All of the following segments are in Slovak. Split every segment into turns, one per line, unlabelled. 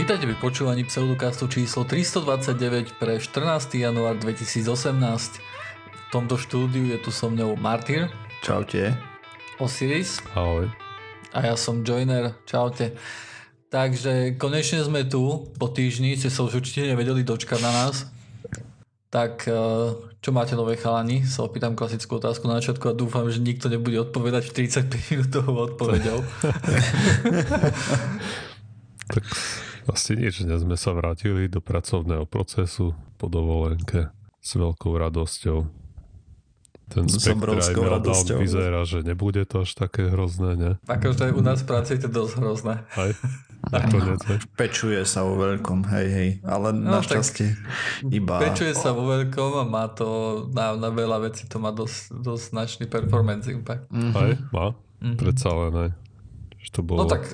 Vítajte pri počúvaní pseudokastu číslo 329 pre 14. január 2018. V tomto štúdiu je tu so mnou Martyr.
Čaute.
Osiris.
Ahoj.
A ja som Joiner. Čaute. Takže konečne sme tu. Po týždni ste sa už určite nevedeli dočkať na nás. Tak eh, čo máte nové chalani? Sa opýtam klasickú otázku na začiatku a dúfam, že nikto nebude odpovedať 35 minútovou odpovedou.
tak asi nič, dnes sme sa vrátili do pracovného procesu po dovolenke s veľkou radosťou. Ten spektrálny radosťou. vyzerá, že nebude to až také hrozné, ne?
Akože u nás v práci je to dosť hrozné.
Aj?
Pečuje sa vo veľkom, hej, hej. Ale no, našťastie iba...
Pečuje sa vo veľkom a má to na, na veľa vecí to má dosť, dosť značný performance impact.
Mm-hmm. Aj, má? Mm-hmm. Predsa len aj. Že to bolo...
No tak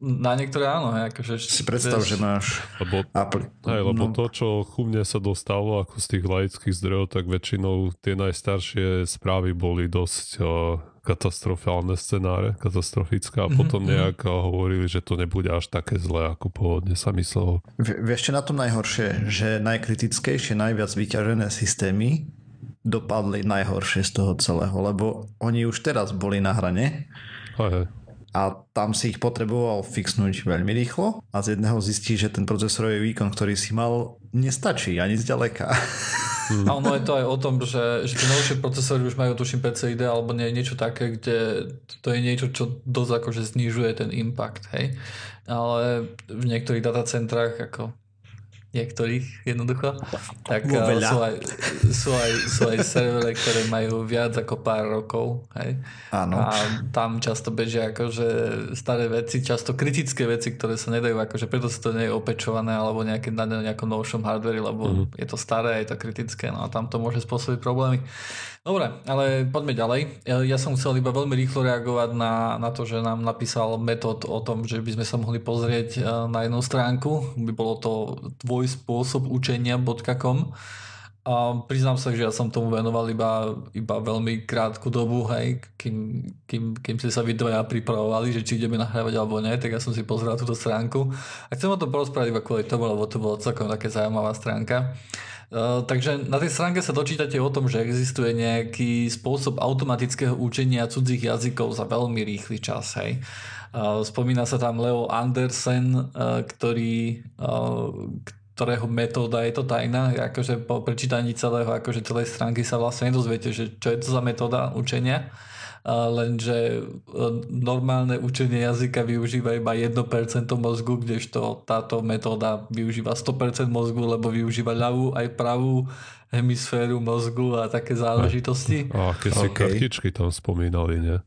na niektoré áno. Akože,
si predstav, vieš, že máš
lebo, Apple. Hej, lebo no. to, čo ku mne sa dostalo ako z tých laických zdrojov, tak väčšinou tie najstaršie správy boli dosť uh, katastrofálne scenáre, katastrofické a mhm, potom mm-hmm. nejak hovorili, že to nebude až také zlé, ako pôvodne sa myslelo.
Vieš čo na tom najhoršie? Že najkritickejšie, najviac vyťažené systémy dopadli najhoršie z toho celého, lebo oni už teraz boli na hrane.
Hej, hej
a tam si ich potreboval fixnúť veľmi rýchlo a z jedného zistí, že ten procesorový výkon, ktorý si mal, nestačí ani zďaleka.
Hmm. A ono je to aj o tom, že, že tie novšie procesory už majú tuším PCID alebo nie, niečo také, kde to je niečo, čo dosť akože znižuje ten impact, hej. Ale v niektorých datacentrách ako niektorých jednoducho, tak sú aj, sú, aj, sú aj servery, ktoré majú viac ako pár rokov. Hej?
Áno.
A tam často bežia akože staré veci, často kritické veci, ktoré sa nedajú, akože preto sa to nie je opečované alebo nejaké na nejakom novšom hardveri, lebo mm-hmm. je to staré, je to kritické, no a tam to môže spôsobiť problémy. Dobre, ale poďme ďalej. Ja, som chcel iba veľmi rýchlo reagovať na, na to, že nám napísal metód o tom, že by sme sa mohli pozrieť e, na jednu stránku. By bolo to tvoj spôsob učenia.com. A priznám sa, že ja som tomu venoval iba, iba veľmi krátku dobu, hej, kým, kým, kým ste sa vy dvaja pripravovali, že či ideme nahrávať alebo nie, tak ja som si pozrel túto stránku. A chcem o tom porozprávať iba kvôli tomu, lebo to bolo celkom také zaujímavá stránka. Eh, takže na tej stránke sa dočítate o tom, že existuje nejaký spôsob automatického učenia cudzích jazykov za veľmi rýchly čas. Hej. Uh, spomína sa tam Leo Andersen, uh, ktorý, ktorého metóda je to tajná. Akože po prečítaní celého, akože celej stránky sa vlastne nedozviete, že čo je to za metóda učenia lenže e, normálne učenie jazyka využíva iba 1% mozgu, kdežto táto metóda využíva 100% mozgu, lebo využíva ľavú aj pravú hemisféru mozgu a také záležitosti.
A aké si okay. kartičky tam spomínali, nie?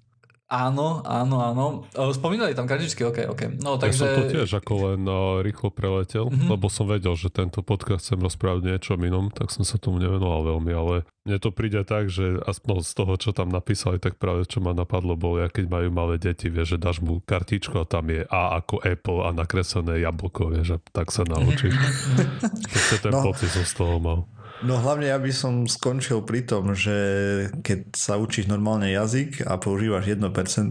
Áno, áno, áno. Spomínali tam kartičky, ok, ok. No, takže...
Ja som to tiež ako len uh, rýchlo preletel, mm-hmm. lebo som vedel, že tento podcast chcem rozprávať niečo inom, tak som sa tomu nevenoval veľmi, ale mne to príde tak, že aspoň z toho, čo tam napísali, tak práve čo ma napadlo bolo, ja keď majú malé deti, vieš, že dáš mu kartičku a tam je A ako Apple a nakreslené jablko, vieš, a tak sa naučí. to ten no. pocit som z toho mal.
No hlavne ja by som skončil pri tom, že keď sa učíš normálne jazyk a používaš 1%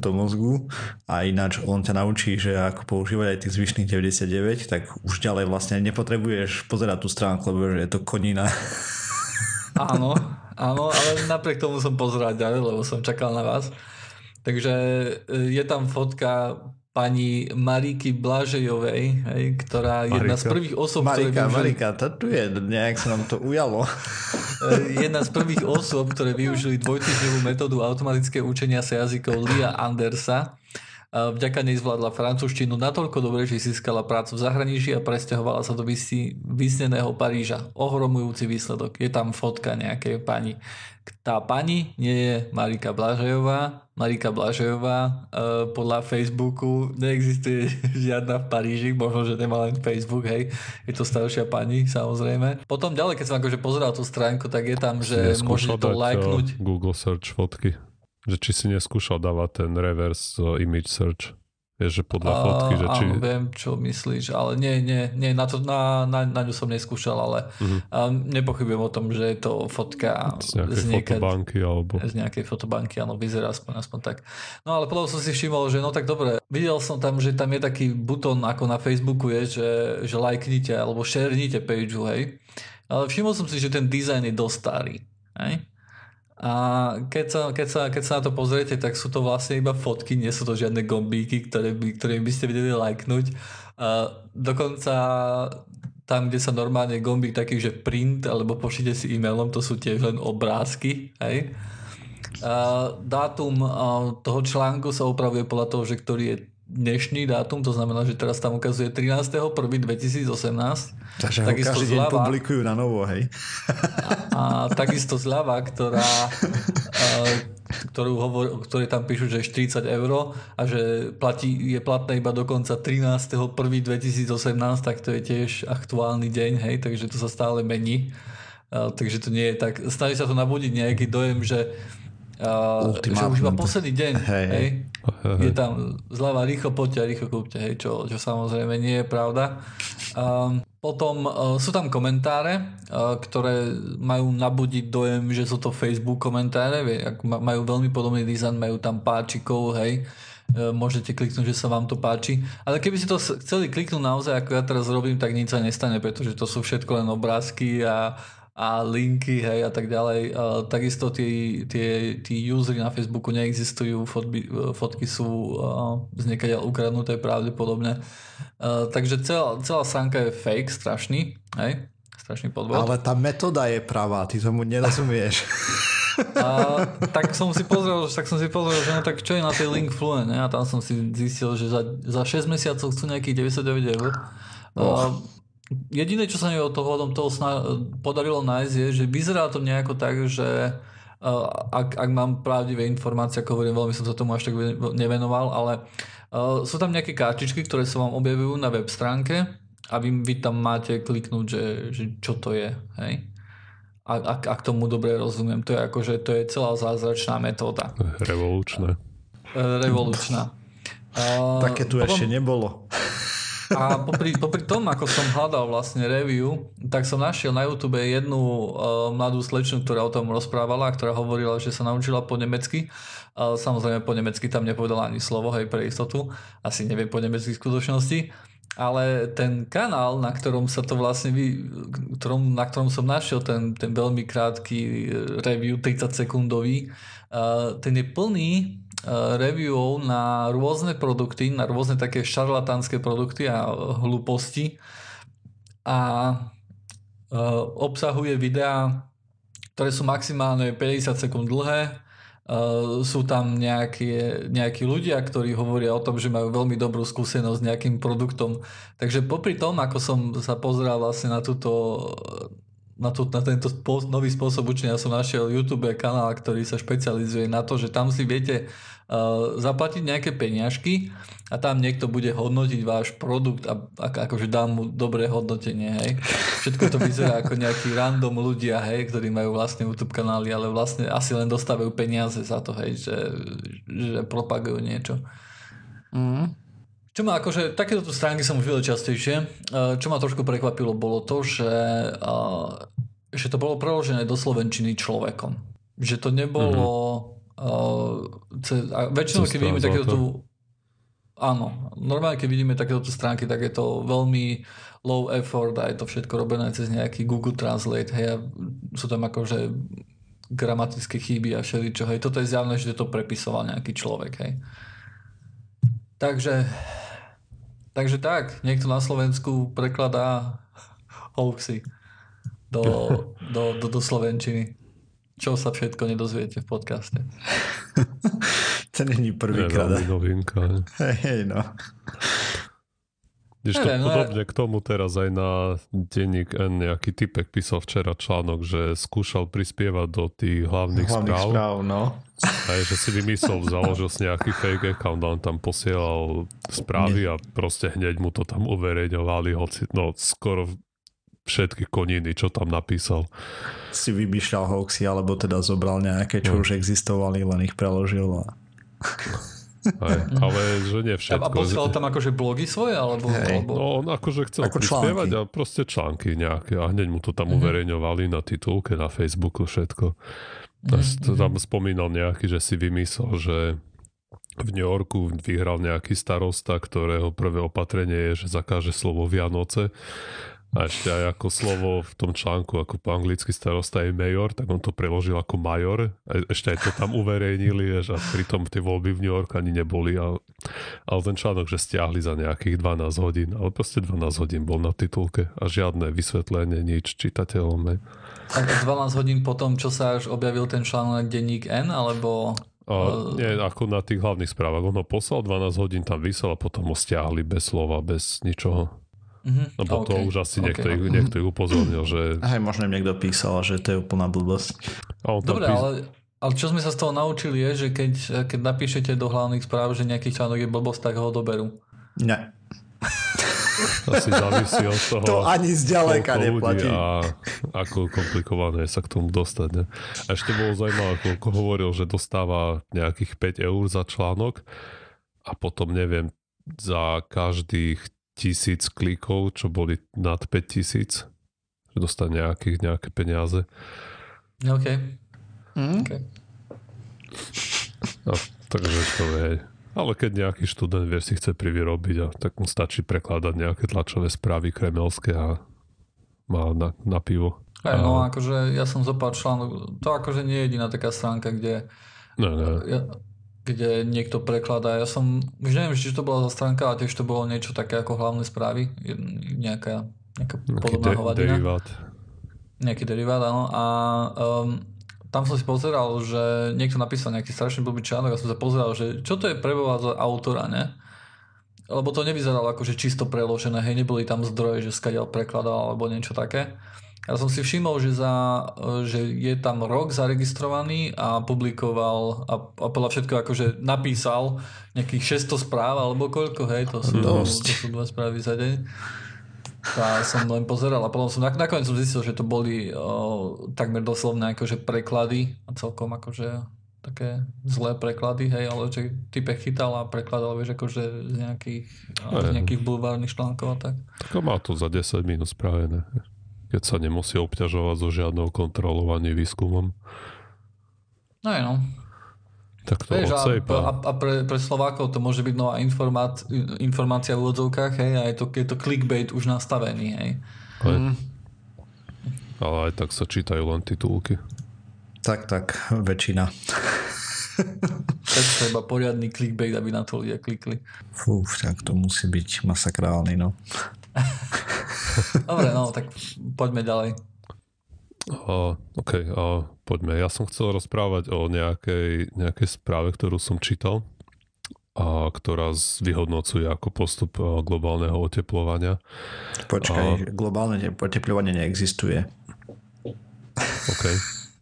mozgu a ináč on ťa naučí, že ako používať aj tých zvyšných 99, tak už ďalej vlastne nepotrebuješ pozerať tú stránku, lebo je to konina.
Áno, áno, ale napriek tomu som pozeral ďalej, lebo som čakal na vás. Takže e, je tam fotka pani Mariky Blažejovej, hej, ktorá je jedna z prvých osob,
Marika, ktoré využili... Marika, to tu je, nejak sa nám to ujalo.
jedna z prvých osob, ktoré využili dvojtyžňovú metódu automatického učenia sa jazykov Lia Andersa. Vďaka nej zvládla francúzštinu natoľko dobre, že získala prácu v zahraničí a presťahovala sa do vysneného Paríža. Ohromujúci výsledok. Je tam fotka nejakej pani. Tá pani nie je Marika Blažejová. Marika Blažejová e, podľa Facebooku neexistuje žiadna v Paríži, možno, že nemá len Facebook, hej. Je to staršia pani, samozrejme. Potom ďalej, keď som akože pozeral tú stránku, tak je tam, že môžete to lajknúť.
Google search fotky. Že či si neskúšal dávať ten reverse image search. Vieš, že podľa fotky, že či...
Áno, viem, čo myslíš, ale nie, nie, nie na, to, na, na, na ňu som neskúšal, ale uh-huh. um, nepochybujem o tom, že je to fotka
z nejakej z niekať, fotobanky, alebo...
Z nejakej fotobanky, áno, vyzerá aspoň, aspoň tak. No ale potom som si všimol, že no tak dobre, videl som tam, že tam je taký butón ako na Facebooku je, že, že lajknite alebo sharenite page, hej. Ale všimol som si, že ten dizajn je dosť starý, hej. A keď sa, keď, sa, keď sa na to pozriete, tak sú to vlastne iba fotky, nie sú to žiadne gombíky, ktoré by, ktoré by ste vedeli lajknúť. A dokonca tam, kde sa normálne gombík taký, že print, alebo pošlite si e-mailom, to sú tiež len obrázky. Hej? A dátum toho článku sa upravuje podľa toho, že ktorý je dnešný dátum, to znamená, že teraz tam ukazuje 13.1.2018.
Takže takisto každý zľava, deň publikujú na novo, hej?
A, a takisto zľava, ktorá, a, ktorú hovor, ktoré tam píšu, že je 40 eur a že platí, je platné iba do konca 13.1.2018, tak to je tiež aktuálny deň, hej, takže to sa stále mení. A, takže to nie je tak, snaží sa to nabudiť nejaký dojem, že Uh, že už iba posledný deň, hej, hej, je tam zľava rýchlo poďte a rýchlo kúpte, hej, čo, čo samozrejme nie je pravda. Um, potom uh, sú tam komentáre, uh, ktoré majú nabudiť dojem, že sú to Facebook komentáre, vie, majú veľmi podobný dizajn, majú tam páčikov, hej, uh, môžete kliknúť, že sa vám to páči. Ale keby si to chceli kliknúť naozaj, ako ja teraz robím, tak nič sa nestane, pretože to sú všetko len obrázky a a linky hej, a tak ďalej. Uh, takisto tie, tie, tí usery na Facebooku neexistujú, fotby, fotky sú uh, z niekaďa ukradnuté pravdepodobne. Uh, takže celá, celá sánka je fake, strašný, hej? strašný podvod.
Ale tá metóda je pravá, ty tomu nerozumieš.
A, tak som si pozrel, tak som si pozrel, že no tak čo je na tej link Fluent, ne? a tam som si zistil, že za, za 6 mesiacov chcú nejakých 99 eur. Oh. Jediné, čo sa mi od toho, toho sna- podarilo nájsť, je, že vyzerá to nejako tak, že uh, ak, ak mám pravdivé informácie, ako hovorím, veľmi som sa tomu až tak nevenoval, ale uh, sú tam nejaké kartičky, ktoré sa vám objavujú na web stránke a vy, vy tam máte kliknúť, že, že čo to je. Hej? A, ak, ak tomu dobre rozumiem, to je ako, že to je celá zázračná metóda.
Revolučná.
Revolučná.
Uh, Také tu potom, ešte nebolo.
A popri, popri tom, ako som hľadal vlastne review, tak som našiel na YouTube jednu uh, mladú slečnu, ktorá o tom rozprávala, ktorá hovorila, že sa naučila po nemecky. Uh, samozrejme po nemecky tam nepovedala ani slovo, hej, pre istotu. Asi neviem po nemecky v skutočnosti. Ale ten kanál, na ktorom sa to vlastne vy, ktorom, na ktorom som našiel ten, ten veľmi krátky review, 30 sekundový, uh, ten je plný reviewov na rôzne produkty, na rôzne také šarlatánske produkty a hlúposti a eh, obsahuje videá, ktoré sú maximálne 50 sekúnd dlhé. Sú tam nejaké, nejakí ľudia, ktorí hovoria o tom, že majú veľmi dobrú skúsenosť s nejakým produktom. Takže popri tom, ako som sa pozeral vlastne na túto na, to, na tento nový spôsob učenia som našiel YouTube kanál, ktorý sa špecializuje na to, že tam si viete zaplatiť nejaké peniažky a tam niekto bude hodnotiť váš produkt a, akože dá mu dobré hodnotenie, hej. Všetko to vyzerá ako nejaký random ľudia, hej, ktorí majú vlastne YouTube kanály, ale vlastne asi len dostávajú peniaze za to, hej, že, že propagujú niečo. Mm. Čo ma akože, takéto stránky som už videl častejšie. Čo ma trošku prekvapilo bolo to, že, že to bolo preložené do slovenčiny človekom. Že to nebolo... Mm-hmm. Uh, väčšinou, keď vidíme takéto tu... Áno, normálne, keď vidíme takéto stránky, tak je to veľmi low effort a je to všetko robené cez nejaký Google Translate. Hej, sú tam akože gramatické chyby a všeličo. Hej, toto je zjavné, že to prepisoval nejaký človek. Hej. Takže Takže tak, niekto na Slovensku prekladá hoaxy do, do, do, do Slovenčiny. Čo sa všetko nedozviete v podcaste.
to není prvýkrát.
novinka.
Hej, hej, no.
Když to no podobne k tomu teraz aj na denník N nejaký typek písal včera článok, že skúšal prispievať do tých hlavných, hlavných správ. správ
no.
Aj že si vymyslel, založil si nejaký fake account a on tam posielal správy Nie. a proste hneď mu to tam uverejňovali, hoci no skoro všetky koniny, čo tam napísal.
Si vymýšľal hoaxy, alebo teda zobral nejaké, čo no. už existovali, len ich preložil a...
Aj, ale že nie všetko.
A posielal tam akože blogy svoje? Alebo,
Hej.
alebo...
No on akože chcel
Ako
prispievať
články.
a proste články nejaké a hneď mu to tam
Mhm.
uverejňovali na titulke, na Facebooku, všetko. A
Mhm,
to tam spomínal nejaký, že si vymyslel, že v New Yorku vyhral nejaký starosta, ktorého prvé opatrenie je, že zakáže slovo Vianoce. A ešte aj ako slovo v tom článku, ako po anglicky starosta je major, tak on to preložil ako major. A ešte aj to tam uverejnili, vieš, a pritom tie voľby v New York ani neboli. Ale, ale ten článok, že stiahli za nejakých 12 hodín. Ale proste 12 hodín bol na titulke a žiadne vysvetlenie, nič čitateľom. Ne.
A 12 hodín potom, čo sa až objavil ten článok denník N, alebo...
A nie, ako na tých hlavných správach. On ho poslal, 12 hodín tam vysel a potom ho stiahli bez slova, bez ničoho.
Mhm,
Lebo to
OK,
už asi
OK.
niekto, ich, niekto ich upozornil, že...
Hej, možno im niekto písal, že to je úplná blbosť.
Dobre,
pís-
ale, ale čo sme sa z toho naučili je, že keď, keď napíšete do hlavných správ, že nejaký článok je blbosť, tak ho odoberú.
Ne.
Asi závisí od toho,
To ani zďaleka neplatí.
a ako komplikované je sa k tomu dostať. Ne? A ešte bolo zaujímavé, koľko hovoril, že dostáva nejakých 5 eur za článok a potom neviem, za každých tisíc klikov, čo boli nad 5 tisíc, že dostane nejakých, nejaké peniaze.
OK.
Hm?
okay.
No, takže to je. Ale keď nejaký študent vie si chce privyrobiť, a tak mu stačí prekladať nejaké tlačové správy kremelské a má na, na pivo.
Aj, no akože ja som zopár článok, to akože nie je jediná taká stránka, kde,
Ne, ne.
ja, kde niekto prekladá. Ja som, už neviem, či to bola stránka, ale tiež to bolo niečo také ako hlavné správy, nejaká, nejaká podobná
de-
hovadina.
derivát.
Nejaký derivát, áno. A um, tam som si pozeral, že niekto napísal nejaký strašne blbý článok a som sa pozeral, že čo to je pre Boha za autora, ne? Lebo to nevyzeralo ako, že čisto preložené, hej, neboli tam zdroje, že skadiaľ prekladal alebo niečo také. Ja som si všimol, že, za, že je tam rok zaregistrovaný a publikoval a, a podľa všetko akože napísal nejakých 600 správ alebo koľko, hej, to sú,
Dosť.
to sú dva správy za deň. A som len pozeral a potom som nak- nakoniec som zistil, že to boli o, takmer doslovné akože preklady a celkom akože také zlé preklady, hej, ale že typek chytal a prekladal, vieš, akože z nejakých, z nejakých bulvárnych článkov a tak.
Tak má to za 10 minút spravené. Keď sa nemusí obťažovať so žiadnou kontrolovaním výskumom.
No aj no.
Tak to
Vieš, a,
odsejpá.
a, a pre, pre Slovákov to môže byť nová informát, informácia v úvodzovkách, hej, a je to, je to clickbait už nastavený, hej.
Ale,
Mm.
ale aj tak sa čítajú len titulky.
Tak, tak, väčšina.
Tak treba poriadny clickbait, aby na to ľudia klikli.
Fú, tak to musí byť masakrálny, no.
Dobre, no, tak poďme ďalej.
A, OK, a poďme. Ja som chcel rozprávať o nejakej, nejakej správe, ktorú som čítal a ktorá vyhodnocuje ako postup a, globálneho oteplovania.
Počkaj, globálne te- oteplovanie neexistuje.
OK.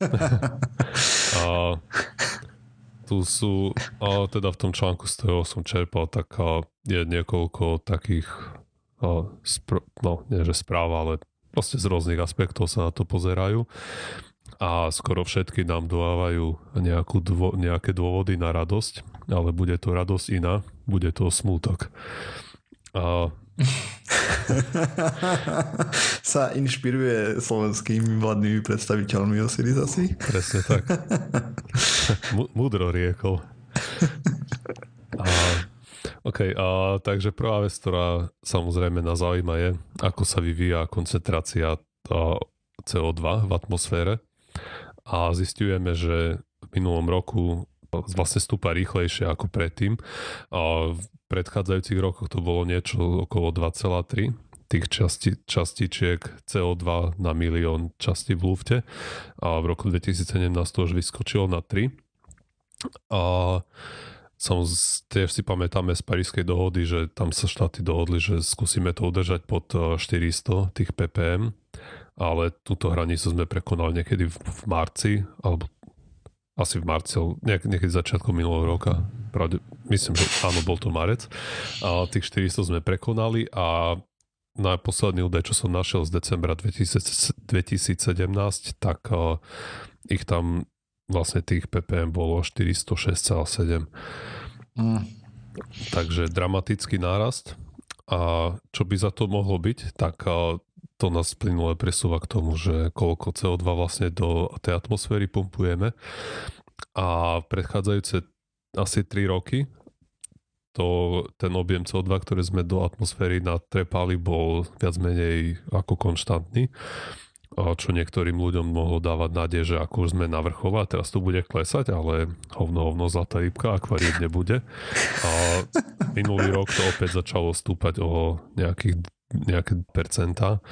a tu sú, a teda v tom článku, z ktorého som čerpal, tak je niekoľko takých, spr- no nie že správ, ale proste z rôznych aspektov sa na to pozerajú a skoro všetky nám dodávajú nejakú dvo- nejaké dôvody na radosť, ale bude to radosť iná, bude to smútok. A
Sa inšpiruje slovenskými vládnymi predstaviteľmi Osiris asi?
Presne tak. Mu- Múdro riekol. A, OK, a, takže prvá vec, ktorá samozrejme nás zaujíma je, ako sa vyvíja koncentrácia a, CO2 v atmosfére. A zistujeme, že v minulom roku vlastne stúpa rýchlejšie ako predtým. A v predchádzajúcich rokoch to bolo niečo okolo 2,3 tých časti, častičiek CO2 na milión častí v lufte a v roku 2017 to už vyskočilo na 3. A som, tiež si pamätáme z Parískej dohody, že tam sa štáty dohodli, že skúsime to udržať pod eh, 400 tých ppm, ale túto hranicu sme prekonali niekedy v, v marci, alebo asi v marci, nejak, niekedy začiatkom minulého roka. Pravde, myslím, že áno, bol to marec. A tých 400 sme prekonali a na posledný údaj, čo som našiel z decembra 2000, 2017, tak uh, ich tam vlastne tých ppm bolo 406,7. Mm. Takže dramatický nárast. A čo by za to mohlo byť, tak to nás plynule presúva k tomu, že koľko CO2 vlastne do tej atmosféry pumpujeme. A predchádzajúce asi 3 roky to, ten objem CO2, ktorý sme do atmosféry natrepali, bol viac menej ako konštantný čo niektorým ľuďom mohlo dávať nádej, že ako sme na vrchole a teraz to bude klesať, ale hovno, hovno, zlatá rybka, akvárium nebude. A minulý rok to opäť začalo stúpať o nejakých, nejaké percentá,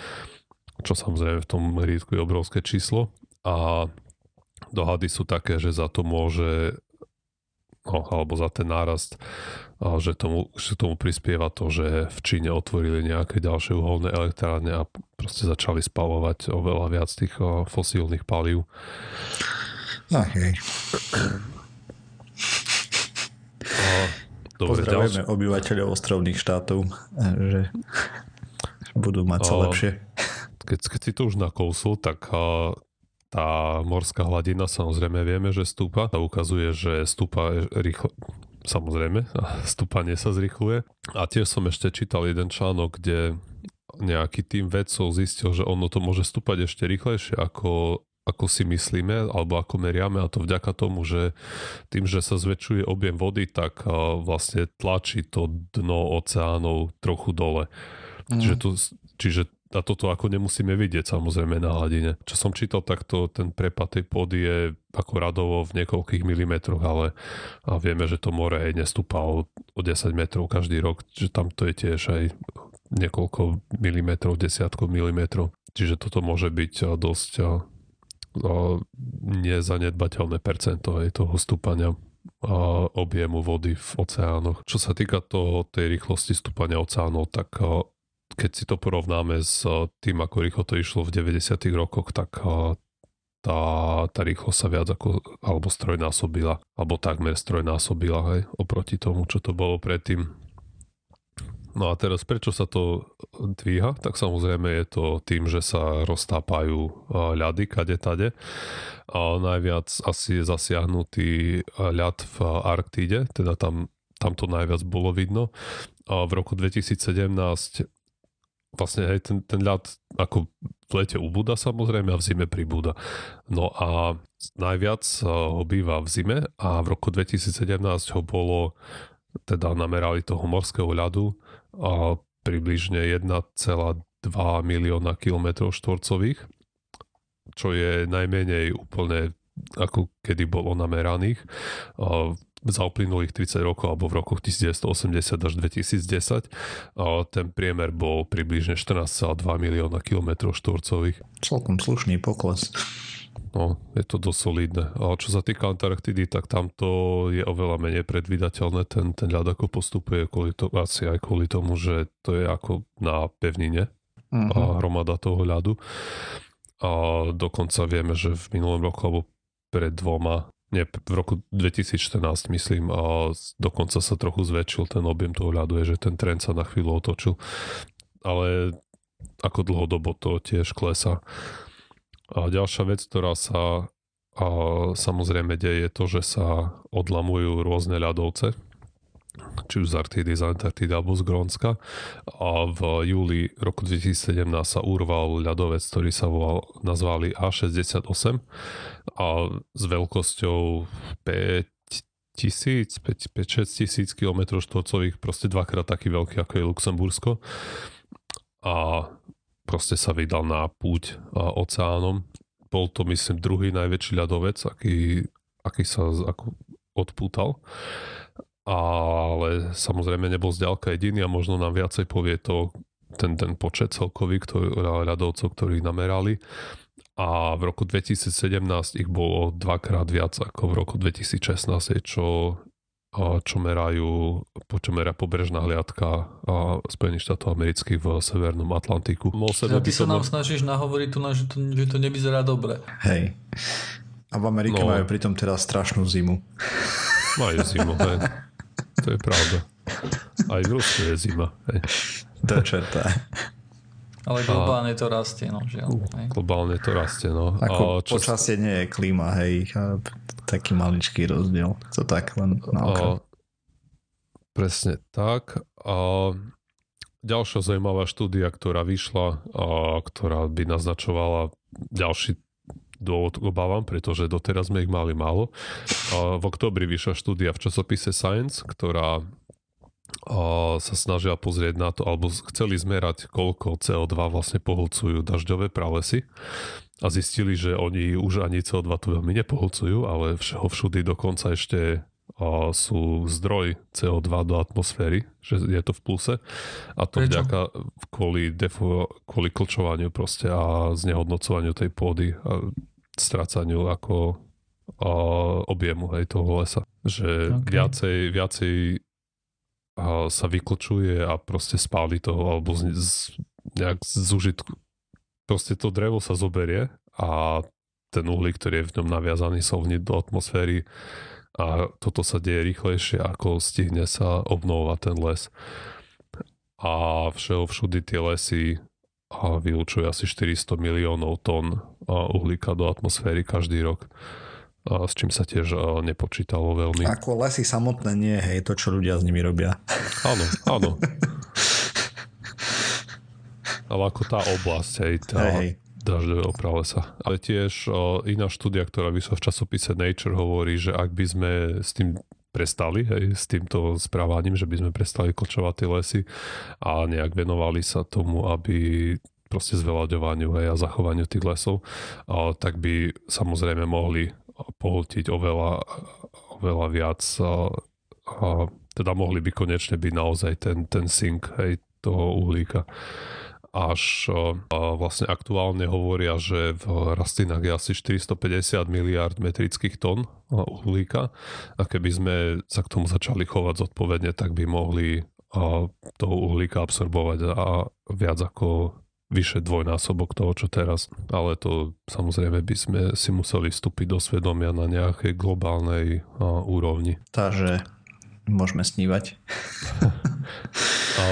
čo samozrejme v tom meritku je obrovské číslo. A dohady sú také, že za to môže no, alebo za ten nárast že tomu, že tomu prispieva to, že v Číne otvorili nejaké ďalšie uholné elektrárne a proste začali spavovať oveľa viac tých fosílnych palív.
Okay. dobre, Pozdravujeme ďalšie. obyvateľov ostrovných štátov, že budú mať sa lepšie.
Keď, keď si to už nakousul, tak tá morská hladina samozrejme vieme, že stúpa a ukazuje, že stúpa rýchlo, samozrejme, stúpanie sa zrychluje. A tiež som ešte čítal jeden článok, kde nejaký tým vedcov zistil, že ono to môže stúpať ešte rýchlejšie ako, ako si myslíme, alebo ako meriame a to vďaka tomu, že tým, že sa zväčšuje objem vody, tak vlastne tlačí to dno oceánov trochu dole. Mm. Čiže, tu, čiže a toto ako nemusíme vidieť samozrejme na hladine. Čo som čítal, tak to, ten prepad tej pôdy je ako radovo v niekoľkých milimetroch, ale a vieme, že to more aj nestúpa o, o 10 metrov každý rok, že tam to je tiež aj niekoľko milimetrov, desiatkov milimetrov. Čiže toto môže byť dosť a, a, nezanedbateľné percento aj toho stúpania objemu vody v oceánoch. Čo sa týka toho, tej rýchlosti stúpania oceánov, tak keď si to porovnáme s eh, tým, ako rýchlo to išlo v 90. rokoch, tak eh, tá, tá rýchlosť sa viac ako, alebo strojnásobila, alebo takmer strojnásobila, hej, oproti tomu, čo to bolo predtým. No a teraz prečo sa to dvíha? Tak samozrejme je to tým, že sa roztápajú eh, ľady kade tade. A najviac asi je zasiahnutý ľad v Arktíde, teda tam, tam to najviac bolo vidno. A v roku 2017 vlastne hej, ten, ten ľad ako v lete ubúda samozrejme a v zime pribúda. No a najviac eh, ho býva v zime a v roku 2017 ho bolo, teda namerali toho morského ľadu a približne 1,2 milióna kilometrov štvorcových, čo je najmenej úplne ako kedy bolo nameraných za uplynulých 30 rokov alebo v rokoch 1980 až 2010 ten priemer bol približne 14,2 milióna kilometrov štvorcových.
Celkom slušný pokles.
No, je to dosť solidné. A čo sa týka Antarktidy, tak tamto je oveľa menej predvydateľné. Ten, ten ľad ako postupuje kvôli to, asi aj kvôli tomu, že to je ako na pevnine uh-huh. a hromada toho ľadu. A dokonca vieme, že v minulom roku alebo pred dvoma nie, v roku 2014 myslím a dokonca sa trochu zväčšil ten objem toho ľadu, je, že ten trend sa na chvíľu otočil. Ale ako dlhodobo to tiež klesa. A ďalšia vec, ktorá sa a samozrejme deje, je to, že sa odlamujú rôzne ľadovce, či už z Arktidy, z Antarktidy alebo z Grónska. A v júli roku 2017 sa urval ľadovec, ktorý sa volal, nazvali A68 a s veľkosťou 5 tisíc, 5-6 tisíc km štvorcových, proste dvakrát taký veľký ako je Luxembursko. A proste sa vydal na púť oceánom. Bol to, myslím, druhý najväčší ľadovec, aký, aký sa ako odpútal ale samozrejme nebol zďalka jediný a možno nám viacej povie to ten, ten počet celkový ktorý, ľadovcov, ktorých namerali a v roku 2017 ich bolo dvakrát viac ako v roku 2016, čo, čo merajú, po čo merá pobrežná hliadka Spojených štátov amerických v Severnom Atlantiku.
Ja, ty sa nám bol... snažíš nahovoriť tu, že to, že to nevyzerá dobre.
Hej. A v Amerike no. majú pritom teraz strašnú zimu.
Majú zimu, hej. To je pravda. Aj v Rusku je zima. Hej.
To čertá.
Ale globálne to rastie, no žiaľ. Hej.
Globálne to rastie, no.
Ako a čo... počasie nie je klíma, hej. Taký maličký rozdiel. To tak len na a...
Presne tak. A ďalšia zaujímavá štúdia, ktorá vyšla, a ktorá by naznačovala ďalší dôvod obávam, pretože doteraz sme ich mali málo. V oktobri vyšla štúdia v časopise Science, ktorá sa snažia pozrieť na to, alebo chceli zmerať, koľko CO2 vlastne pohlcujú dažďové pralesy a zistili, že oni už ani CO2 tu veľmi nepohlcujú, ale všeho všudy dokonca ešte sú zdroj CO2 do atmosféry, že je to v pluse a to Prečo? vďaka kvôli, defo, kvôli klčovaniu proste a znehodnocovaniu tej pôdy a strácaniu ako a objemu hej, toho lesa. Že okay. viacej, viacej a sa vyklčuje a proste spáli to alebo z, z, nejak z užitku. Proste to drevo sa zoberie a ten uhlík, ktorý je v ňom naviazaný, sa do atmosféry a toto sa deje rýchlejšie, ako stihne sa obnovovať ten les. A všeho všudy tie lesy a vylúčujú asi 400 miliónov tón uhlíka do atmosféry každý rok s čím sa tiež nepočítalo veľmi.
Ako lesy samotné nie, hej, to čo ľudia s nimi robia.
Áno, áno. Ale ako tá oblasť, hej, tá, hej dažďového pralesa. Ale tiež o, iná štúdia, ktorá vyšla v časopise Nature hovorí, že ak by sme s tým prestali, hej, s týmto správaním, že by sme prestali kočovať tie lesy a nejak venovali sa tomu, aby proste zveľaďovaniu hej, a zachovaniu tých lesov, a, tak by samozrejme mohli pohltiť oveľa, oveľa viac a, a teda mohli by konečne byť naozaj ten, ten sink hej, toho uhlíka až vlastne aktuálne hovoria, že v rastlinách je asi 450 miliard metrických tón uhlíka a keby sme sa k tomu začali chovať zodpovedne, tak by mohli toho uhlíka absorbovať a viac ako vyše dvojnásobok toho, čo teraz. Ale to samozrejme by sme si museli vstúpiť do svedomia na nejakej globálnej úrovni.
Takže môžeme snívať.
a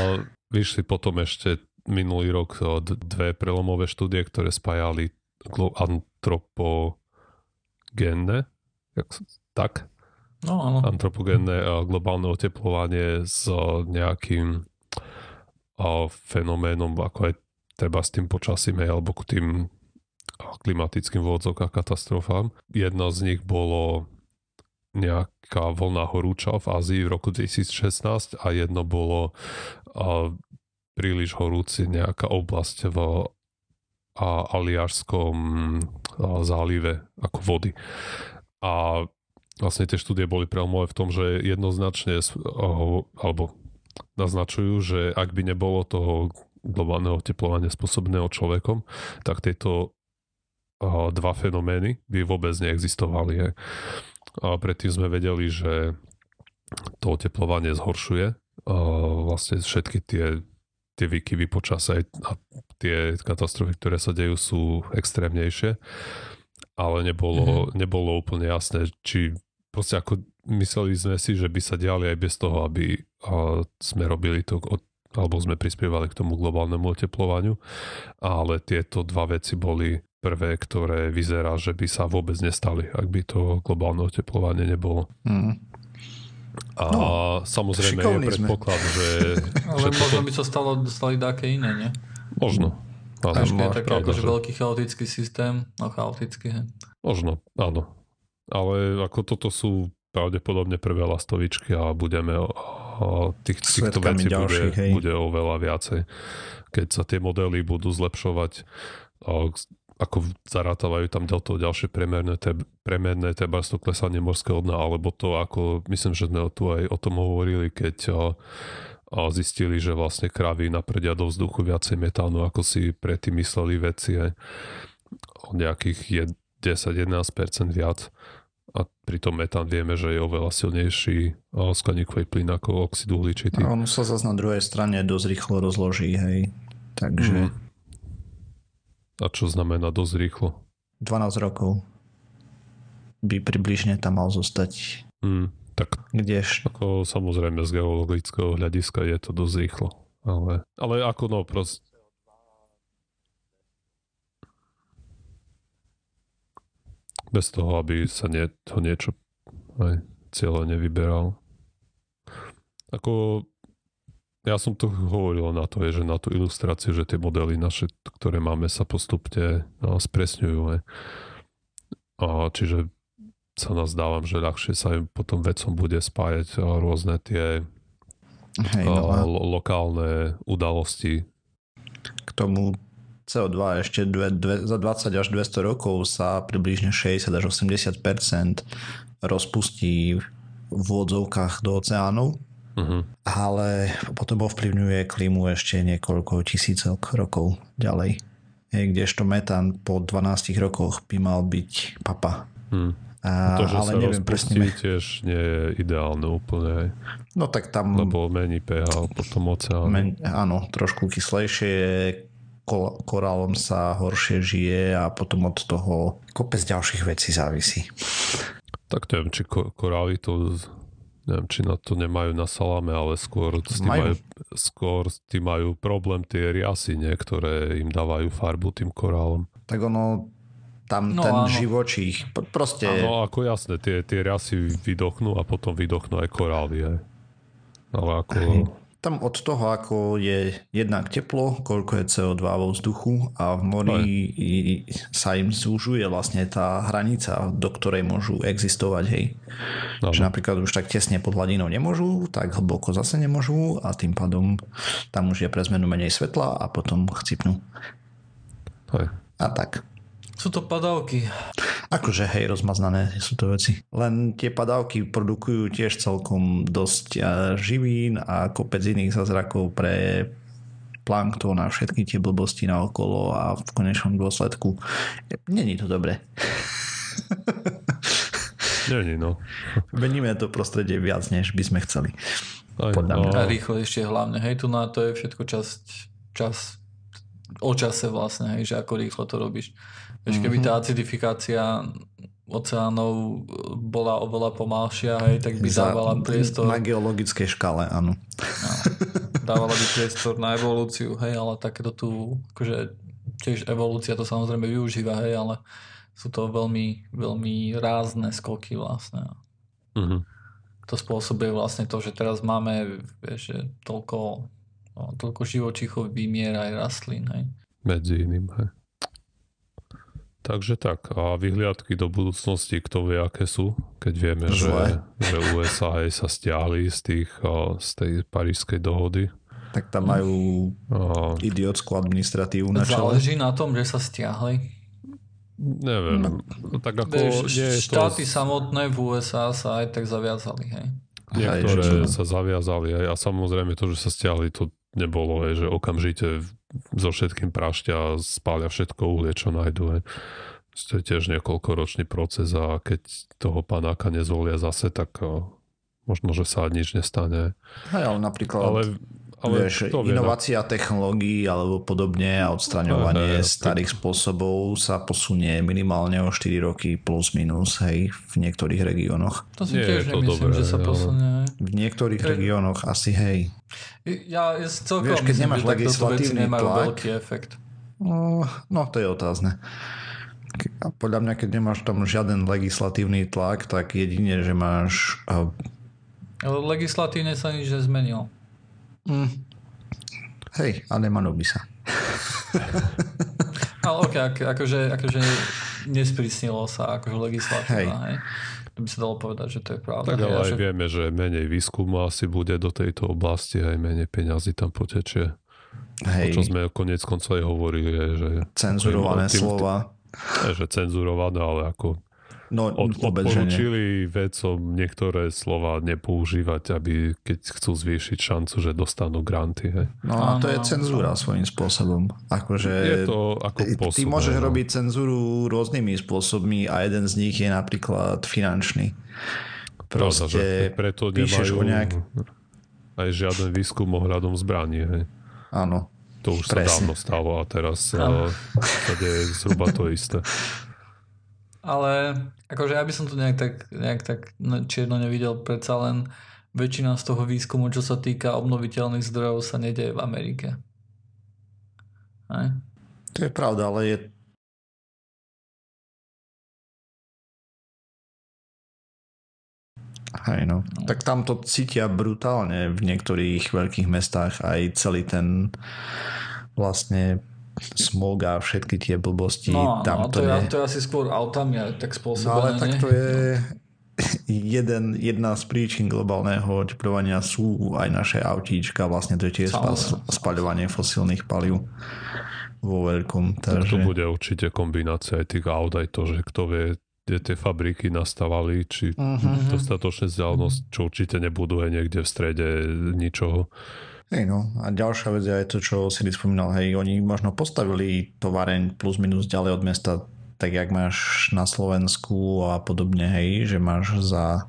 vyšli potom ešte minulý rok dve prelomové štúdie, ktoré spájali antropogénne, tak?
No, áno.
Antropogénne globálne oteplovanie s nejakým fenoménom, ako aj treba s tým počasím, alebo k tým klimatickým a katastrofám. Jedna z nich bolo nejaká vlna horúča v Ázii v roku 2016 a jedno bolo príliš horúci nejaká oblasť v Aliarskom zálive ako vody. A vlastne tie štúdie boli prelomové v tom, že jednoznačne alebo naznačujú, že ak by nebolo toho globálneho teplovania spôsobného človekom, tak tieto dva fenomény by vôbec neexistovali. A predtým sme vedeli, že to oteplovanie zhoršuje vlastne všetky tie tie výkyvy počasia a tie katastrofy, ktoré sa dejú, sú extrémnejšie. Ale nebolo, mm-hmm. nebolo úplne jasné, či proste ako mysleli sme si, že by sa diali aj bez toho, aby sme robili to, alebo sme prispievali k tomu globálnemu oteplovaniu. Ale tieto dva veci boli prvé, ktoré vyzerá, že by sa vôbec nestali, ak by to globálne oteplovanie nebolo. Mm. A no, samozrejme je predpoklad, sme. že...
Ale že možno by sa stalo, stali také iné, nie?
Možno.
Áno, je taký akože veľký chaotický systém, no chaotický, he.
Možno, áno. Ale ako toto sú pravdepodobne prvé lastovičky a budeme a tých, týchto vecí bude, bude oveľa viacej. Keď sa tie modely budú zlepšovať, ako zarátavajú tam toho ďalšie premerné, te, premerné to klesanie morského dna, alebo to, ako myslím, že sme tu aj o tom hovorili, keď a, a zistili, že vlastne kravy napredia do vzduchu viacej metánu, ako si predtým mysleli veci aj o nejakých 10-11% viac. A pritom metán vieme, že je oveľa silnejší skleníkový plyn ako oxid uhličitý.
A on sa zase na druhej strane dosť rýchlo rozloží, hej. Takže... Mm
a čo znamená dosť rýchlo?
12 rokov by približne tam mal zostať.
Mm, tak
Kdež?
Ako samozrejme z geologického hľadiska je to dosť rýchlo. Ale, ale ako no proste bez toho, aby sa nie, to niečo aj cieľe nevyberal. Ako ja som to hovoril na to, že na tú ilustráciu, že tie modely naše, ktoré máme, sa postupne no, spresňujú. A čiže sa nazdávam, že ľahšie sa im potom vecom bude spájať rôzne tie Hej, no a... lo- lokálne udalosti.
K tomu CO2 ešte dve, dve, za 20 až 200 rokov sa približne 60 až 80% rozpustí v odzovkách do oceánov uh-huh. ale potom ovplyvňuje klímu ešte niekoľko tisícok rokov ďalej. Je, kdežto metán po 12 rokoch by mal byť papa. Hmm.
A, to, že ale sa neviem presne. tiež nie je ideálne úplne.
No tak tam...
Lebo mení pH potom oceán. Men,
áno, trošku kyslejšie, korálom sa horšie žije a potom od toho kopec ďalších vecí závisí.
Tak neviem, či korály to neviem, či na to nemajú na salame, ale skôr s tým majú, skôr s tým majú problém tie riasy, niektoré im dávajú farbu tým korálom.
Tak ono, tam no, ten áno. živočích, proste...
Áno, ako jasné, tie, tie riasy vydochnú a potom vydochnú aj korály, aj. Ale ako... Hej
tam od toho, ako je jednak teplo, koľko je CO2 vo vzduchu a v mori Aj. sa im zúžuje vlastne tá hranica, do ktorej môžu existovať, hej. Že napríklad už tak tesne pod hladinou nemôžu, tak hlboko zase nemôžu a tým pádom tam už je pre zmenu menej svetla a potom chcipnú. Aj. A tak.
Sú to padávky.
Akože hej, rozmaznané sú to veci. Len tie padávky produkujú tiež celkom dosť živín a kopec iných zázrakov pre planktón a všetky tie blbosti na okolo a v konečnom dôsledku není to dobré.
Není, no.
Veníme to prostredie viac, než by sme chceli.
Aj, no. A rýchlejšie hlavne. Hej, tu na to je všetko časť, čas, o čase vlastne, hej, že ako rýchlo to robíš. Vieš, keby tá mhm. acidifikácia oceánov bola oveľa pomalšia, hej, tak by Za, dávala priestor...
Na geologickej škále, áno.
No, dávala by priestor na evolúciu, hej, ale takéto tu, akože tiež evolúcia to samozrejme využíva, hej, ale sú to veľmi, veľmi rázne skoky vlastne. Uh-huh. To spôsobuje vlastne to, že teraz máme vieš, že toľko, no, toľko živočíchov vymiera aj rastlín, hej.
Medzi iným, hej. Takže tak, a vyhliadky do budúcnosti, kto vie, aké sú, keď vieme, že, že USA aj sa stiahli z, tých, z tej parížskej dohody.
Tak tam majú a... idiotskú administratívu na
čele. Záleží na tom, že sa stiahli.
Neviem, no, tak ako...
Nie štáty to... samotné v USA sa aj tak zaviazali, hej.
Niektoré sa zaviazali aj, a samozrejme to, že sa stiahli, to nebolo, hej, že okamžite so všetkým prašťa a spália všetko uhlie, čo nájdu. Hej. To je tiež niekoľkoročný proces a keď toho panáka nezvolia zase, tak možno, že sa nič nestane.
Hej, ale napríklad ale, ale vieš, inovácia vie, technológií alebo podobne a odstraňovanie hej, starých spôsobov sa posunie minimálne o 4 roky plus minus hej, v niektorých regiónoch.
To si tiež nemyslím, dobré, že sa posunie.
V niektorých Ke... regiónoch asi hej.
Ja celkom Vieš, keď nemáš legislatívny tlak, veľký efekt.
No, no, to je otázne. A podľa mňa, keď nemáš tam žiaden legislatívny tlak, tak jedine, že máš...
Ale legislatívne sa nič nezmenilo. Mm.
Hej, ale nemalo by sa.
ale ok, akože, akože nesprísnilo sa akože legislatíva, hej. hej to by sa dalo povedať, že to je pravda.
Tak ale aj že... vieme, že menej výskumu asi bude do tejto oblasti, aj menej peňazí tam potečie. Hej. O čo sme konec koncov aj hovorili, je, že...
Cenzurované tým, slova.
Tým, že cenzurované, ale ako No, Od, odporúčili vedcom niektoré slova nepoužívať, aby keď chcú zvýšiť šancu, že dostanú granty. Hej.
No a to je cenzúra svojím spôsobom. Akože,
je to ako posun,
Ty môžeš no. robiť cenzúru rôznymi spôsobmi a jeden z nich je napríklad finančný.
Proste Pravda, preto píšeš o nejak... aj žiaden výskum ohľadom zbraní. Hej.
Áno.
To už Presne. sa dávno stalo a teraz sa je zhruba to isté.
Ale akože ja by som to nejak tak, nejak tak čierno nevidel, predsa len väčšina z toho výskumu, čo sa týka obnoviteľných zdrojov, sa nedeje v Amerike. Aj?
To je pravda, ale je Hej no. Tak tam to cítia brutálne v niektorých veľkých mestách aj celý ten vlastne smog a všetky tie blbosti.
No,
tam
no to, to, je, to je asi skôr autami tak spôsobené. No
ale tak to je jeden, jedna z príčin globálneho oteplovania sú aj naše autíčka, vlastne to je tiež spaľovanie fosílnych palív vo veľkom.
Takže... Tak to bude určite kombinácia aj tých aut, aj to, že kto vie, kde tie fabriky nastavali, či uh-huh. dostatočne vzdialenosť, čo určite nebudú aj niekde v strede ničoho.
Hej no, a ďalšia vec je aj to, čo si spomínal, hej, oni možno postavili továreň plus minus ďalej od mesta, tak jak máš na Slovensku a podobne, hej, že máš za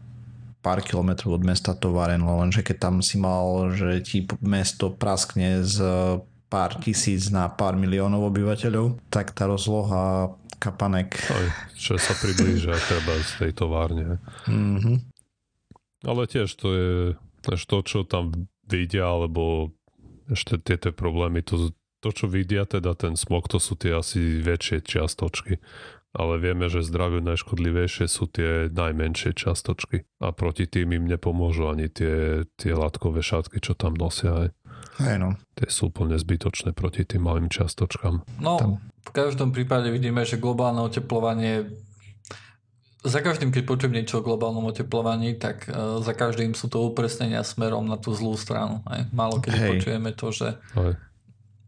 pár kilometrov od mesta továren, lenže keď tam si mal, že ti mesto praskne z pár tisíc na pár miliónov obyvateľov, tak tá rozloha kapanek...
Aj, že sa priblížia treba z tej továrne. Mm-hmm. Ale tiež to je tiež to, čo tam vidia, alebo ešte tie, tie problémy, to, to, čo vidia, teda ten smog, to sú tie asi väčšie čiastočky. Ale vieme, že zdraviu najškodlivejšie sú tie najmenšie čiastočky. A proti tým im nepomôžu ani tie, tie látkové šatky, čo tam nosia. Aj.
Hej no.
Tie sú úplne zbytočné proti tým malým čiastočkám.
No, tam. v každom prípade vidíme, že globálne oteplovanie za každým, keď počujem niečo o globálnom oteplovaní, tak uh, za každým sú to upresnenia smerom na tú zlú stranu. Aj. Málo kedy Hej. počujeme to, že,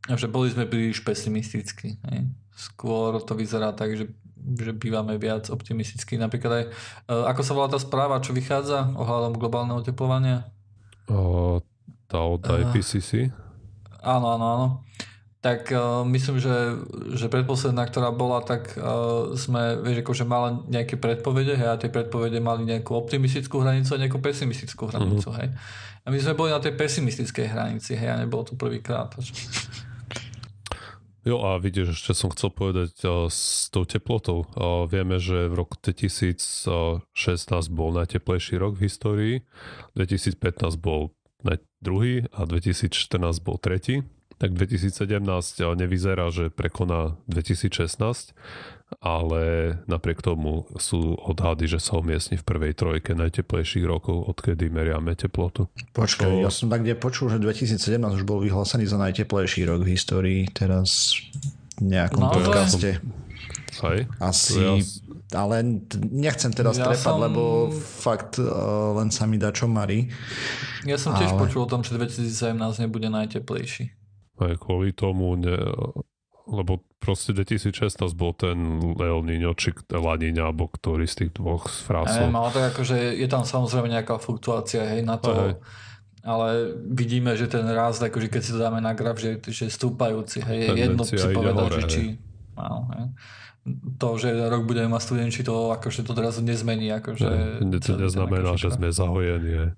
že boli sme príliš pesimistickí. Aj. Skôr to vyzerá tak, že, že bývame viac optimistickí. Napríklad aj, uh, ako sa volá tá správa, čo vychádza ohľadom globálneho oteplovania?
Uh, tá od IPCC? Uh,
áno, áno, áno tak uh, myslím, že, že predposledná, ktorá bola, tak uh, sme, vieš, akože mala nejaké predpovede, hej, a tie predpovede mali nejakú optimistickú hranicu a nejakú pesimistickú hranicu, uh-huh. hej. A my sme boli na tej pesimistickej hranici, hej, a nebolo to prvýkrát.
Jo a vidíš, ešte som chcel povedať uh, s tou teplotou. Uh, vieme, že v roku 2016 bol najteplejší rok v histórii, 2015 bol druhý a 2014 bol tretí tak 2017 nevyzerá, že prekoná 2016, ale napriek tomu sú odhady, že sa umiestni v prvej trojke najteplejších rokov, odkedy meriame teplotu.
Počkaj, to... ja som tak kde počul, že 2017 už bol vyhlásený za najteplejší rok v histórii, teraz v nejakom no, podcaste.
Hej.
Asi, ja... ale nechcem teraz ja trepať, som... lebo fakt uh, len sa mi dá čo marí.
Ja som tiež ale... počul o tom, že 2017 nebude najteplejší.
Aj kvôli tomu, ne, lebo proste 2016 bol ten El Niño, či La Niña, alebo ktorý z tých dvoch frásov.
ale to akože je tam samozrejme nejaká fluktuácia, hej, na to, aj. ale vidíme, že ten rast, akože keď si to dáme na graf, že, že stúpajúci, hej, je jedno si povedať, hore, že či... Áno, hej to, že rok budeme mať studenči, to akože to teraz nezmení. Akože,
ne, to neznamená, že sme zahojení.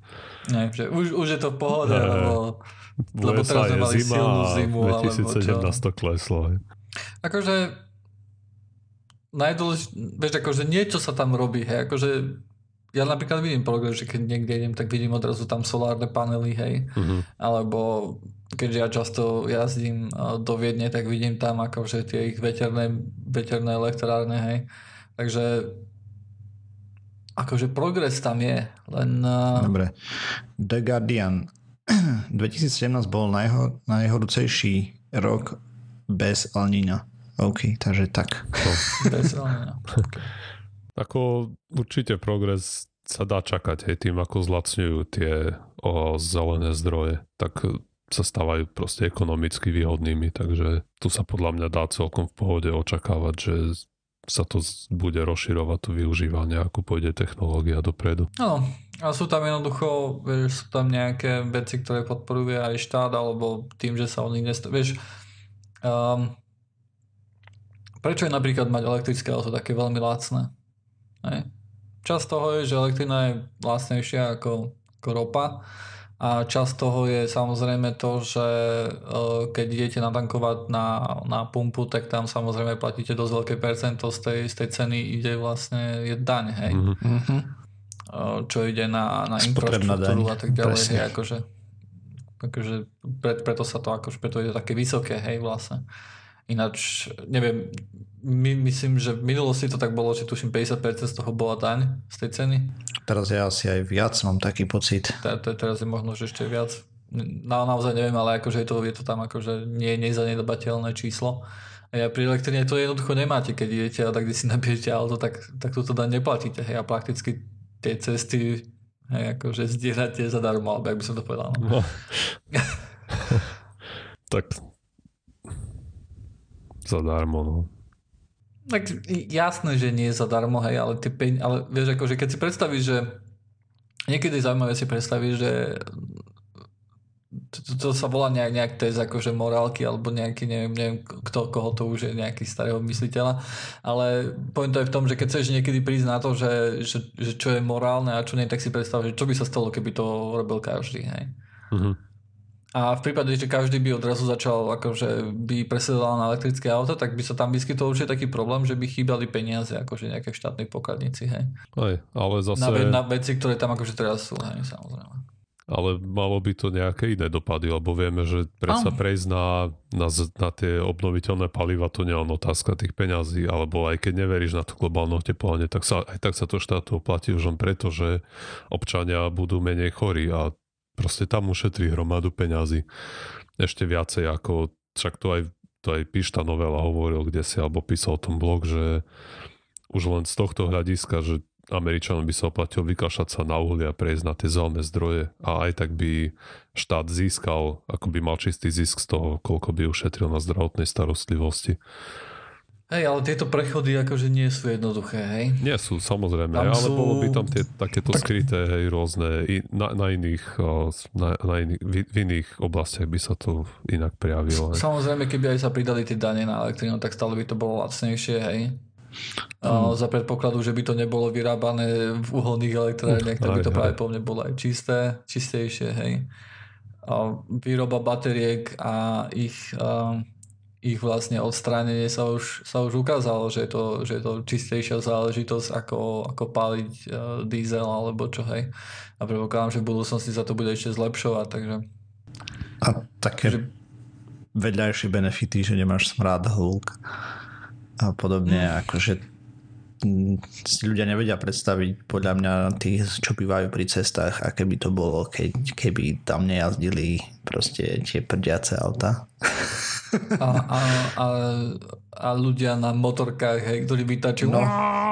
Nie, že už, už je to v pohode, ne, lebo
teraz sme mali zima silnú zimu. 2017 to kleslo.
Akože najdôležitejšie, vieš, akože niečo sa tam robí, hej, akože ja napríklad vidím progres, že keď niekde idem, tak vidím odrazu tam solárne panely, hej, uh-huh. alebo keďže ja často jazdím do Viedne, tak vidím tam akože tie ich veterné, veterné elektrárne, hej, takže akože progres tam je, len...
Dobre. The Guardian 2017 bol najho, najhorúcejší rok bez El Niña. OK, takže tak.
bez El
Ako určite progres sa dá čakať, hej, tým ako zlacňujú tie o, zelené zdroje, tak sa stávajú proste ekonomicky výhodnými, takže tu sa podľa mňa dá celkom v pohode očakávať, že sa to bude rozširovať to využívanie, ako pôjde technológia dopredu.
Áno, a sú tam jednoducho, vieš, sú tam nejaké veci, ktoré podporuje aj štát, alebo tým, že sa o nich nest... Vieš, um, prečo je napríklad mať elektrické auto také veľmi lacné? Hej? Čas toho je, že elektrina je lacnejšia ako, ako ropa a čas toho je samozrejme to, že uh, keď idete natankovať na, na pumpu, tak tam samozrejme platíte dosť veľké percento z tej, z tej ceny ide vlastne je daň, hej. Mm-hmm čo ide na, na infraštruktúru a tak ďalej. Hej, akože, akože pre, preto sa to akože, preto je to také vysoké, hej, vlastne. Ináč, neviem, my, myslím, že v minulosti to tak bolo, že tuším 50% z toho bola daň z tej ceny.
Teraz je asi aj viac, mám taký pocit.
Teraz je možno, že ešte viac. No, naozaj neviem, ale akože je to, je to tam akože nie je nezanedobateľné číslo. A ja pri elektrine to jednoducho nemáte, keď idete a tak kde si nabijete auto, tak, tak toto daň neplatíte. Hej, a prakticky tie cesty hej, akože zdierate zadarmo, alebo jak by som to povedal. No. no.
tak zadarmo, no.
Tak jasné, že nie je zadarmo, hej, ale, tie peň, ale vieš, akože keď si predstavíš, že niekedy je zaujímavé si predstaviť, že to, to, sa volá nejak, nejak test akože morálky alebo nejaký, neviem, neviem kto, koho to už je nejaký starého mysliteľa, ale poviem to je v tom, že keď chceš niekedy prísť na to, že, že, že čo je morálne a čo nie, tak si predstav, že čo by sa stalo, keby to robil každý, hej. Mm-hmm. A v prípade, že každý by odrazu začal, akože by presedoval na elektrické auto, tak by sa tam vyskytol určite taký problém, že by chýbali peniaze, akože nejaké štátnej pokladnici, hej.
Aj, ale zase...
Na, na veci, ktoré tam akože teraz sú, hej, samozrejme.
Ale malo by to nejaké iné dopady, lebo vieme, že predsa prejsť na, na, na tie obnoviteľné paliva to nie je otázka tých peňazí, alebo aj keď neveríš na to globálne oteplovanie, tak sa, aj tak sa to štátu oplatí už len preto, že občania budú menej chorí a proste tam ušetrí hromadu peňazí. Ešte viacej ako, však to aj, to aj Pišta novela hovoril, kde si, alebo písal o tom blog, že už len z tohto hľadiska, že Američanom by sa oplatilo vykašľať sa na uhlie a prejsť na tie zelené zdroje a aj tak by štát získal, ako by mal čistý zisk z toho, koľko by ušetril na zdravotnej starostlivosti.
Hej, ale tieto prechody akože nie sú jednoduché, hej?
Nie sú, samozrejme, tam ale sú... bolo by tam tie, takéto tak... skryté, hej, rôzne, i na, na iných, na, na iných, v iných oblastiach by sa to inak prejavilo.
Hej. Samozrejme, keby aj sa pridali tie dane na elektrínu, tak stále by to bolo lacnejšie, hej? Hmm. Za predpokladu, že by to nebolo vyrábané v uholných elektrárniach, tak by to práve po mne bolo aj čisté, čistejšie, hej? Výroba bateriek a ich... Ich vlastne odstránenie sa už, sa už ukázalo, že je, to, že je to čistejšia záležitosť ako, ako páliť uh, diesel alebo čo hej. A predpokladám, že v budúcnosti sa to bude ešte zlepšovať, takže...
A také že... vedľajšie benefity, že nemáš smrad, hluk a podobne, mm. akože si ľudia nevedia predstaviť podľa mňa tí, čo bývajú pri cestách, aké by to bolo, keď, keby tam nejazdili proste tie prdiace auta.
A, a, a, a ľudia na motorkách, hej, ktorí vytačujú. No,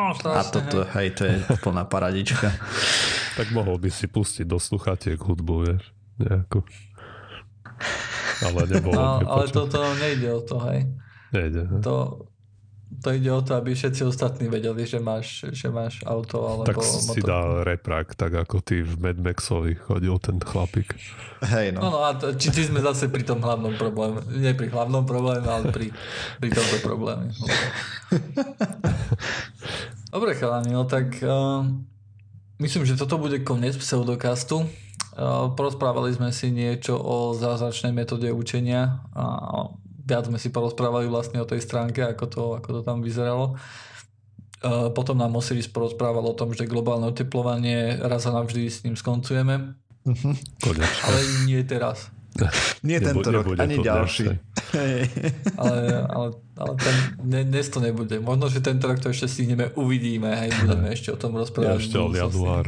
a toto, hej. to je plná paradička.
tak mohol by si pustiť do sluchatiek hudbu, vieš, nejako. Ale nebolo.
A, ale toto nejde o to, hej.
Nejde. Hej.
To, to ide o to, aby všetci ostatní vedeli, že máš, že máš auto alebo
Tak si dá reprak, tak ako ty v Mad Maxovi chodil ten chlapík.
Hej, no.
no, no a to, či, či sme zase pri tom hlavnom probléme. Nie pri hlavnom probléme, ale pri, pri tomto probléme. Dobre, chalani, no tak uh, myslím, že toto bude koniec pseudokastu. Uh, porozprávali sme si niečo o zázračnej metóde učenia a viac sme si porozprávali vlastne o tej stránke, ako to, ako to tam vyzeralo. Potom nám Osiris porozprával o tom, že globálne oteplovanie raz a navždy s ním skoncujeme.
Mhm.
Ale nie teraz.
Nie tento rok, ani ďalší.
ale, ale, ale ten, ne, dnes to nebude. Možno, že tento rok to ešte stihneme, uvidíme. Hej, budeme ešte o tom rozprávať.
Ja ešte len január.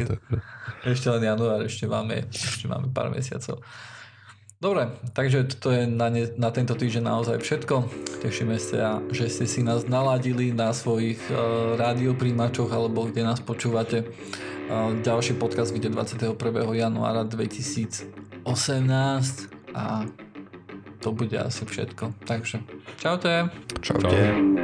Ešte len január, ešte máme, ešte máme pár mesiacov. Dobre, takže toto je na, ne, na tento týždeň naozaj všetko. Tešíme sa, že ste si nás naladili na svojich uh, rádiopríjimačoch alebo kde nás počúvate. Uh, ďalší podcast vyjde 21. januára 2018 a to bude asi všetko. Takže čaute.
Čaute. Čau.